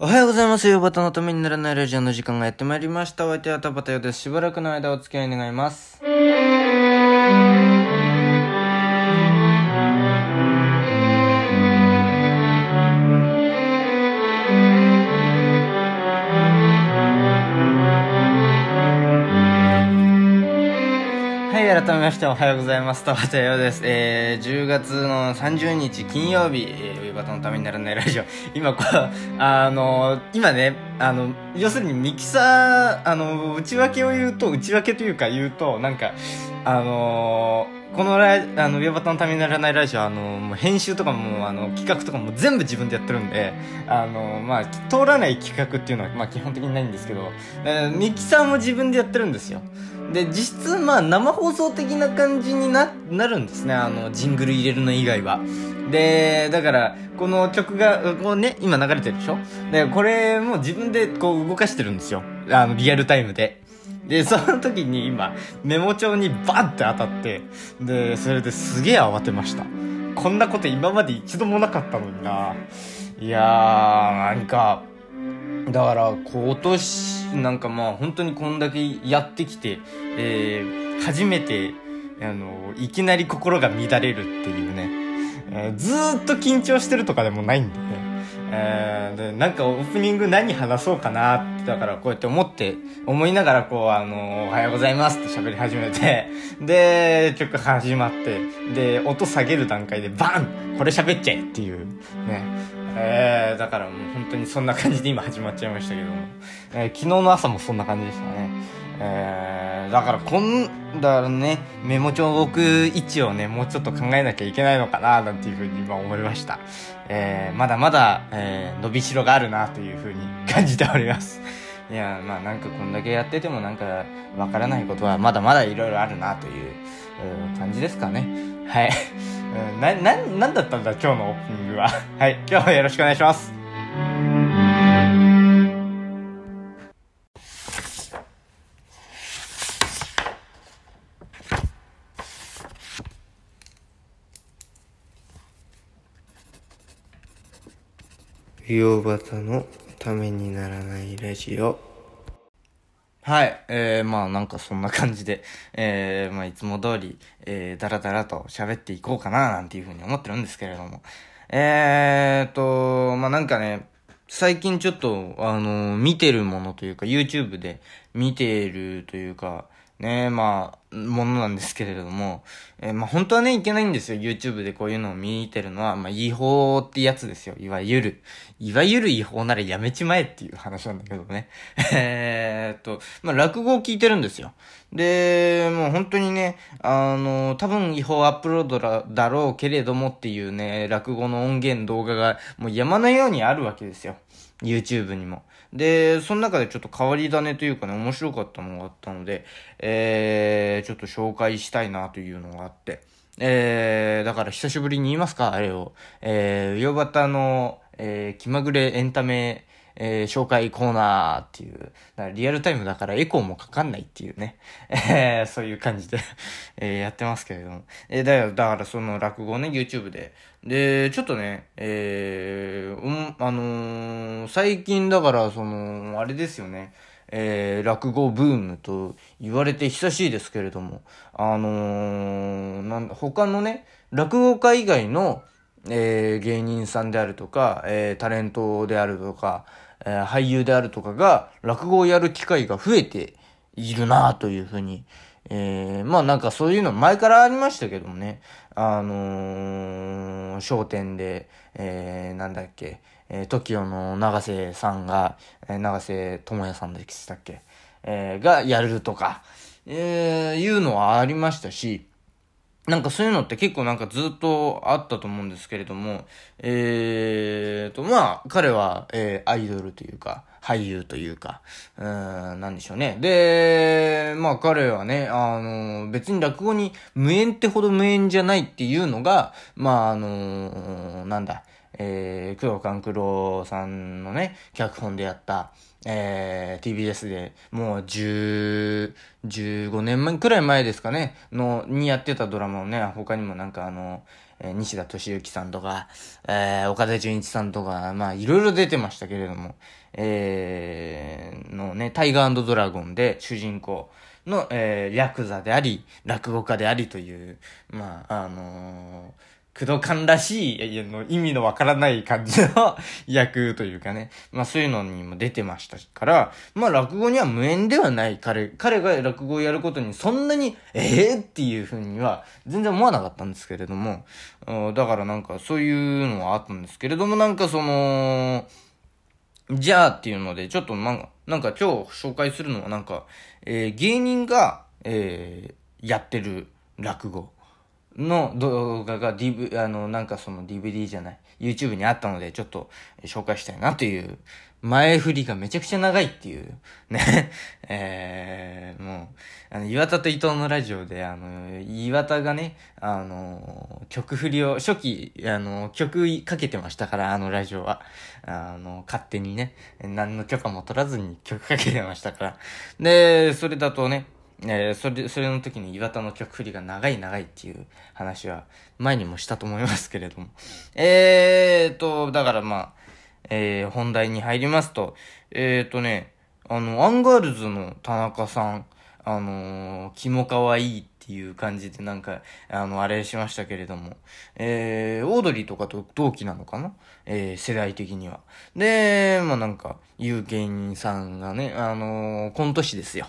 おはようございます。ヨバタのためにならないラジオの時間がやってまいりました。お相手は田畑よです。しばらくの間お付き合い願います。改めましておはようございます。田畑よです。えー、10月の30日金曜日、えー、ヨバタのためにならないラジオ。今こう、あの、今ね、あの、要するにミキサー、あの、内訳を言うと、内訳というか言うと、なんか、あのこのラあの、ヨバタのためにならないラジオ、あの、もう編集とかも、あの、企画とかも全部自分でやってるんで、あの、まあ、通らない企画っていうのは、まあ、基本的にないんですけど、えーミキサーも自分でやってるんですよ。で、実質、まあ、生放送的な感じにな、なるんですね。あの、ジングル入れるの以外は。で、だから、この曲が、こうね、今流れてるでしょ？で、これも自分でこう動かしてるんですよ。あの、リアルタイムで。で、その時に今、メモ帳にバンって当たって、で、それですげえ慌てました。こんなこと今まで一度もなかったのにな。いやー、なんか、だから今年なんかまあ本当にこんだけやってきて、えー、初めてあのいきなり心が乱れるっていうね、えーずっと緊張してるとかでもないんでね、えーでなんかオープニング何話そうかなってだからこうやって思って思いながらこうあのおはようございますって喋り始めて で曲始まってで音下げる段階でバンこれ喋っちゃえっていうね。えー、だからもう本当にそんな感じで今始まっちゃいましたけども、えー昨日の朝もそんな感じでしたね。えー、だからこん、だからね、メモ帳を置く位置をね、もうちょっと考えなきゃいけないのかな、なんていうふうに今思いました。えー、まだまだ、えー、伸びしろがあるな、というふうに感じております。いや、まあなんかこんだけやっててもなんか、わからないことはまだまだいろいろあるな、という、感じですかね。はい。うんな、な、なんだったんだ、今日のオープニングは。はい。今日もよろしくお願いします。洋端のためにならないラジオはい。えー、まあなんかそんな感じで、えー、まあいつも通り、えー、だらだらと喋っていこうかな、なんていうふうに思ってるんですけれども。えーと、まあなんかね、最近ちょっと、あの見てるものというか、YouTube で見てるというか、ね、まあ、ものなんですけれども、えーまあ本当はね、いけないんですよ。YouTube でこういうのを見てるのは、まあ違法ってやつですよ。いわゆる。いわゆる違法ならやめちまえっていう話なんだけどね。えっと、まあ落語を聞いてるんですよ。で、もう本当にね、あの、多分違法アップロードだだろうけれどもっていうね、落語の音源動画がもう山のようにあるわけですよ。YouTube にも。で、その中でちょっと変わり種というかね、面白かったのがあったので、えー、ちょっと紹介したいなというのがあって、えー、だから久しぶりに言いますか、あれを。えー、ウヨバタの、えー、気まぐれエンタメ、えー、紹介コーナーっていう、リアルタイムだからエコーもかかんないっていうね、えー、そういう感じで えー、やってますけれども。えー、だ、だからその落語ね、YouTube で。で、ちょっとね、えー、うん、あの最近だから、その、あれですよね、えー、落語ブームと言われて久しいですけれども、あのーなんだ、他のね、落語家以外の、えー芸人さんであるとか、えータレントであるとか、えー俳優であるとかが落語をやる機会が増えているなというふうに、えーまあなんかそういうの前からありましたけどもね、あのー、商店で、えーなんだっけ、えー、TOKIO の永瀬さんが、えー永瀬智也さんでしたっけ、えーがやるとか、えーいうのはありましたし、なんかそういうのって結構なんかずっとあったと思うんですけれども、えーと、まあ、彼は、えーアイドルというか、俳優というか、うん、なんでしょうね。で、まあ彼はね、あの、別に落語に無縁ってほど無縁じゃないっていうのが、まああの、なんだ、えー、工藤官九郎さんのね、脚本でやった、えー、TBS でもう10、15年前くらい前ですかね、の、にやってたドラマをね、他にもなんかあの、えー、西田敏行さんとか、えー、岡田准一さんとか、まあ、いろいろ出てましたけれども、えー、のね、タイガードラゴンで主人公の、えー、ヤクザであり、落語家でありという、まあ、あのー工藤館らしい、の意味のわからない感じの役というかね。まあそういうのにも出てましたから、まあ落語には無縁ではない彼、彼が落語をやることにそんなに、ええー、っていうふうには全然思わなかったんですけれども、だからなんかそういうのはあったんですけれども、なんかその、じゃあっていうので、ちょっとなんか、なんか今日紹介するのはなんか、えー、芸人が、えー、やってる落語。の動画が DV、あの、なんかその DVD じゃない、YouTube にあったので、ちょっと紹介したいなという、前振りがめちゃくちゃ長いっていう、ね。えー、もう、あの、岩田と伊藤のラジオで、あの、岩田がね、あの、曲振りを、初期、あの、曲かけてましたから、あのラジオは。あの、勝手にね、何の許可も取らずに曲かけてましたから。で、それだとね、えー、それ、それの時に岩田の曲振りが長い長いっていう話は前にもしたと思いますけれども。えーと、だからまあ、えー、本題に入りますと、えーとね、あの、アンガールズの田中さん、あのー、キモかわいいっていう感じでなんか、あの、あれしましたけれども、えー、オードリーとかと同期なのかな？えー、世代的には。で、まあなんか、いう芸人さんがね、あのー、コント師ですよ。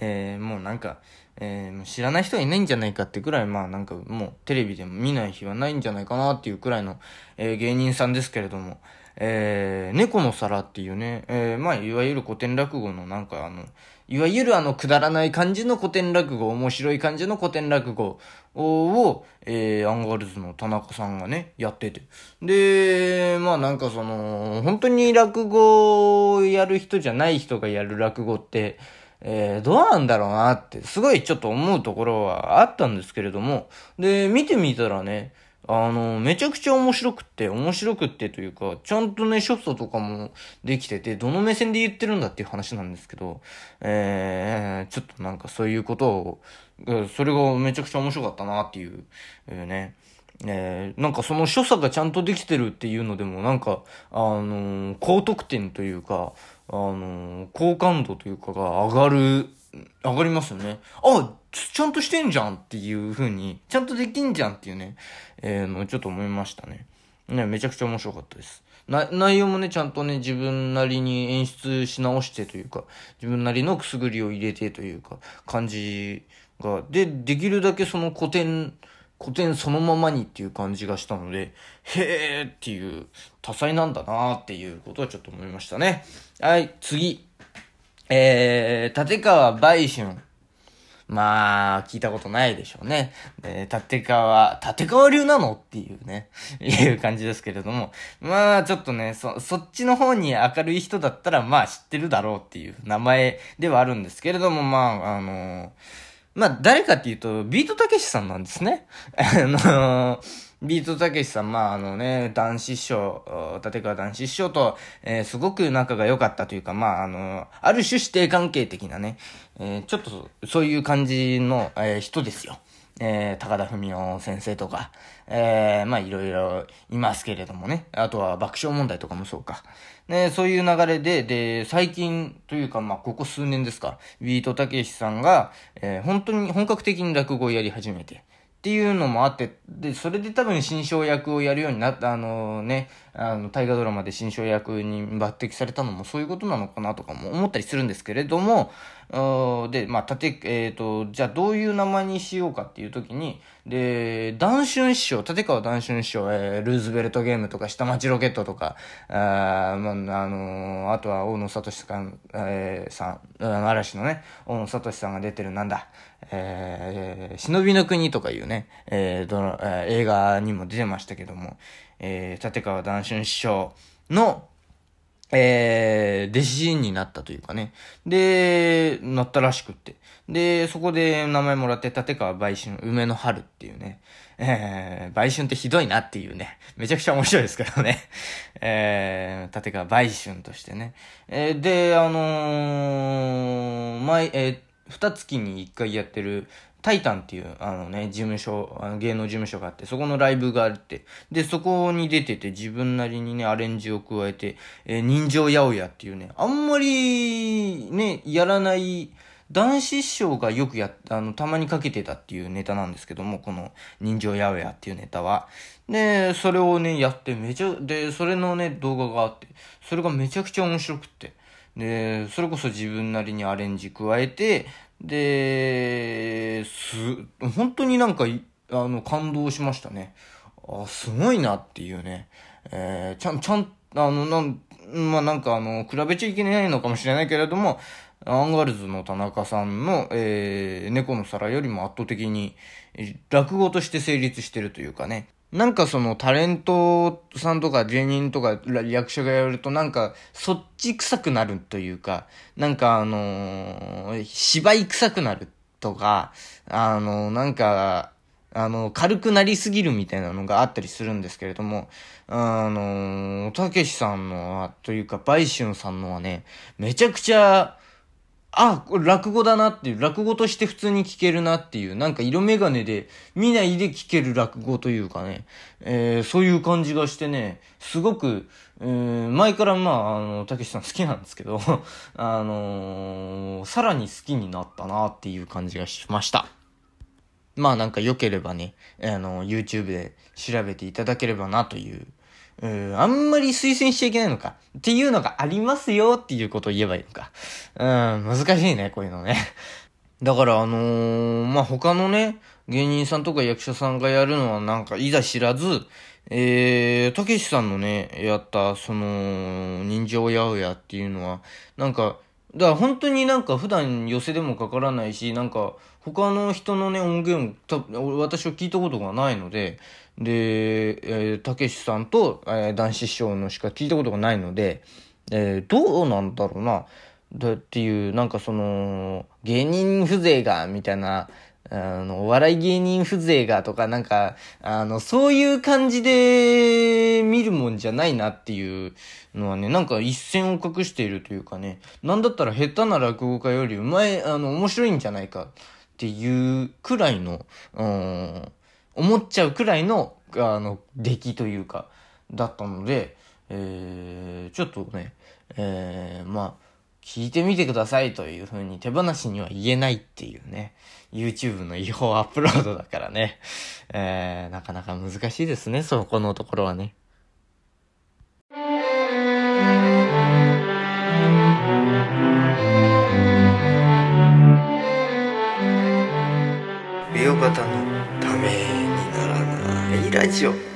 えー、もうなんか、えー、知らない人はいないんじゃないかってくらい、まあなんかもうテレビでも見ない日はないんじゃないかなっていうくらいの、えー、芸人さんですけれども、えー、猫の皿っていうね、えー、まあいわゆる古典落語のなんかあの、いわゆるあのくだらない感じの古典落語、面白い感じの古典落語を、えー、アンガールズの田中さんがね、やってて。で、まあなんかその、本当に落語をやる人じゃない人がやる落語って、えー、どうなんだろうなって、すごいちょっと思うところはあったんですけれども、で、見てみたらね、あの、めちゃくちゃ面白くって、面白くってというか、ちゃんとね、ショットとかもできてて、どの目線で言ってるんだっていう話なんですけど、えー、ちょっとなんかそういうことを、それがめちゃくちゃ面白かったなっていう、えー、ね。えー、なんかその所作がちゃんとできてるっていうのでも、なんか、あのー、高得点というか、あの、好感度というかが上がる、上がりますよね。あ、ちゃんとしてんじゃんっていう風に、ちゃんとできんじゃんっていうね、えー、のちょっと思いましたね。ね、めちゃくちゃ面白かったです。な、内容もね、ちゃんとね、自分なりに演出し直してというか、自分なりのくすぐりを入れてというか、感じが、で、できるだけその古典、古典そのままにっていう感じがしたので、へーっていう、多彩なんだなーっていうことはちょっと思いましたね。はい、次。えー、立川売春。まあ、聞いたことないでしょうね。えー、立川、立川流なの？っていうね、いう感じですけれども。まあ、ちょっとね、そ、そっちの方に明るい人だったら、まあ知ってるだろうっていう名前ではあるんですけれども、まあ、あのーまあ、誰かっていうと、ビートたけしさんなんですね。あのビートたけしさん、まあ、あのね、男子師匠、立川男子師匠と、えー、すごく仲が良かったというか、まあ、あの、ある種指定関係的なね、えー、ちょっとそういう感じの、えー、人ですよ。えー、高田文夫先生とか、えー、まあいろいろいますけれどもね。あとは爆笑問題とかもそうか。ね、そういう流れで、で、最近というか、まあここ数年ですか、ビートたけしさんが、えー、本当に本格的に落語をやり始めて、っていうのもあって、で、それで多分新章役をやるようになった、あのね、あの、大河ドラマで新章役に抜擢されたのもそういうことなのかなとかも思ったりするんですけれども、で、まあ、たて、えっ、ー、と、じゃあどういう名前にしようかっていう時に、で、談春師匠、立川談春師匠、えー、ルーズベルトゲームとか、下町ロケットとか、あまあ、あのー、あとは大野聡さん、えー、さん、嵐のね、大野聡さんが出てるなんだ、えー、忍びの国とかいうね、えードラえー、映画にも出てましたけども、えー、立川談春師匠の、えー、弟子になったというかね。で、なったらしくって。で、そこで名前もらって、立川売春、梅の春っていうね。えー、売春ってひどいなっていうね。めちゃくちゃ面白いですけどね。えー、立川売春としてね。えー、で、あのー、前、えー、二月に一回やってる、タイタンっていう、あのね、事務所、あの芸能事務所があって、そこのライブがあって、で、そこに出てて自分なりにね、アレンジを加えて、えー、人情八百屋っていうね、あんまり、ね、やらない、男子師匠がよくやあの、たまにかけてたっていうネタなんですけども、この人情八百屋っていうネタは。で、それをね、やってめちゃ、で、それのね、動画があって、それがめちゃくちゃ面白くって。で、それこそ自分なりにアレンジ加えて、で、す、本当になんか、あの、感動しましたね。あ、すごいなっていうね。えー、ちゃん、ちゃん、あの、なん、まあ、なんかあの、比べちゃいけないのかもしれないけれども、アンガールズの田中さんの、えー、猫の皿よりも圧倒的に、落語として成立してるというかね。なんかそのタレントさんとか芸人とか役者がやるとなんかそっち臭くなるというか、なんかあのー、芝居臭くなるとか、あのー、なんか、あの、軽くなりすぎるみたいなのがあったりするんですけれども、あの、たけしさんのは、というか、売春さんのはね、めちゃくちゃ、あ、これ落語だなっていう、落語として普通に聞けるなっていう、なんか色眼鏡で見ないで聞ける落語というかね、えー、そういう感じがしてね、すごく、えー、前からまあ、あの、たけしさん好きなんですけど、あのー、さらに好きになったなっていう感じがしました。まあなんか良ければね、あの、YouTube で調べていただければなといううん、あんまり推薦しちゃいけないのか。っていうのがありますよっていうことを言えばいいのか。うん、難しいね、こういうのね。だからあのー、まあ、他のね、芸人さんとか役者さんがやるのはなんかいざ知らず、えー、たけしさんのね、やった、その、人情八百屋っていうのは、なんか、だから本当になんか普段寄せでもかからないし、なんか他の人のね、音源を、私は聞いたことがないので、で、え、たけしさんと、えー、男子師匠のしか聞いたことがないので、えー、どうなんだろうな、だっていう、なんかその、芸人風情が、みたいな、あの、お笑い芸人風情がとか、なんか、あの、そういう感じで見るもんじゃないなっていうのはね、なんか一線を画しているというかね、なんだったら下手な落語家よりうまい、あの、面白いんじゃないか。っていうくらいの、うん、思っちゃうくらいの、あの、出来というか、だったので、えー、ちょっとね、えー、まあ、聞いてみてくださいという風に手放しには言えないっていうね。YouTube の違法アップロードだからね。えー、なかなか難しいですね、そこのところはね。方のためにならないラジオ。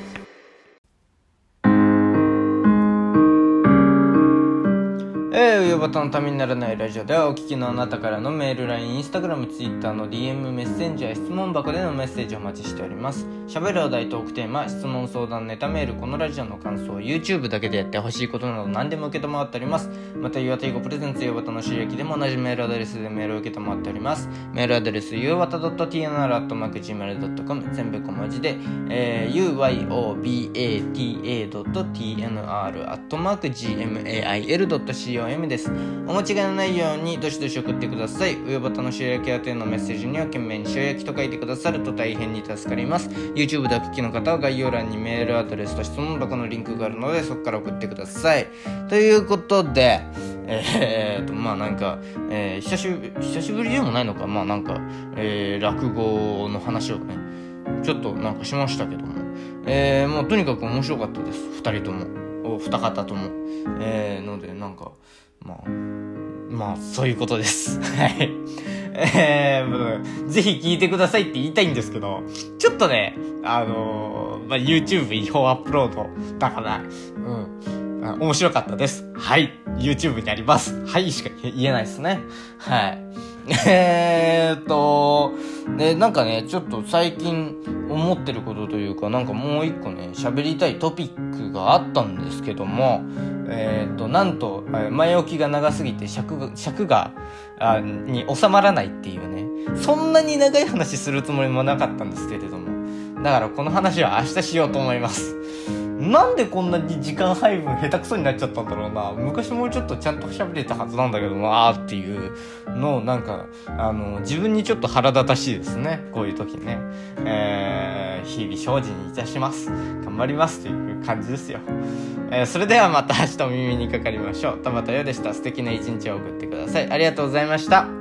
方のためにならないラジオではお聞きのあなたからのメール、LINE、Instagram、Twitter の DM、メッセンジャー、質問箱でのメッセージをお待ちしております。喋るお題トークテーマ、質問相談ネタメール、このラジオの感想、YouTube だけでやってほしいことなど何でも受け止まっております。また、岩手以降プレゼンツ夕方の収益でも同じメールアドレスでメールを受け止まっております。メールアドレス、夕方 .tnr.gmail.com 全部小文字で、えー、uyobata.tnr.gmail.com です。お間違いのないようにどしどし送ってください。上端の塩焼き宛てのメッセージには懸命に塩焼きと書いてくださると大変に助かります。YouTube でお聞きの方は概要欄にメールアドレスと質問箱のリンクがあるのでそこから送ってください。ということでえー、っとまあなんか、えー、久しぶり久しぶりでもないのか。まあなんか、えー、落語の話をねちょっとなんかしましたけども。えー、もうとにかく面白かったです。2人とも。お二方とも。えー、のでなんかまあ、まあ、そういうことです。はい。えー、ぜひ聞いてくださいって言いたいんですけど、ちょっとね、あのー、まあ、YouTube 違法アップロードだから、うん、面白かったです。はい。YouTube にあります。はいしか言えないですね。はい。えーっと、で、なんかね、ちょっと最近思ってることというか、なんかもう一個ね、喋りたいトピックがあったんですけども、えーっと、なんと、前置きが長すぎて尺が、尺が、あに収まらないっていうね、そんなに長い話するつもりもなかったんですけれども、だからこの話は明日しようと思います。なんでこんなに時間配分下手くそになっちゃったんだろうな。昔もうちょっとちゃんと喋れたはずなんだけどなーっていうのをなんか、あの、自分にちょっと腹立たしいですね。こういう時ね。えー、日々精進いたします。頑張りますという感じですよ。えー、それではまた明日お耳にかかりましょう。田畑よでした。素敵な一日を送ってください。ありがとうございました。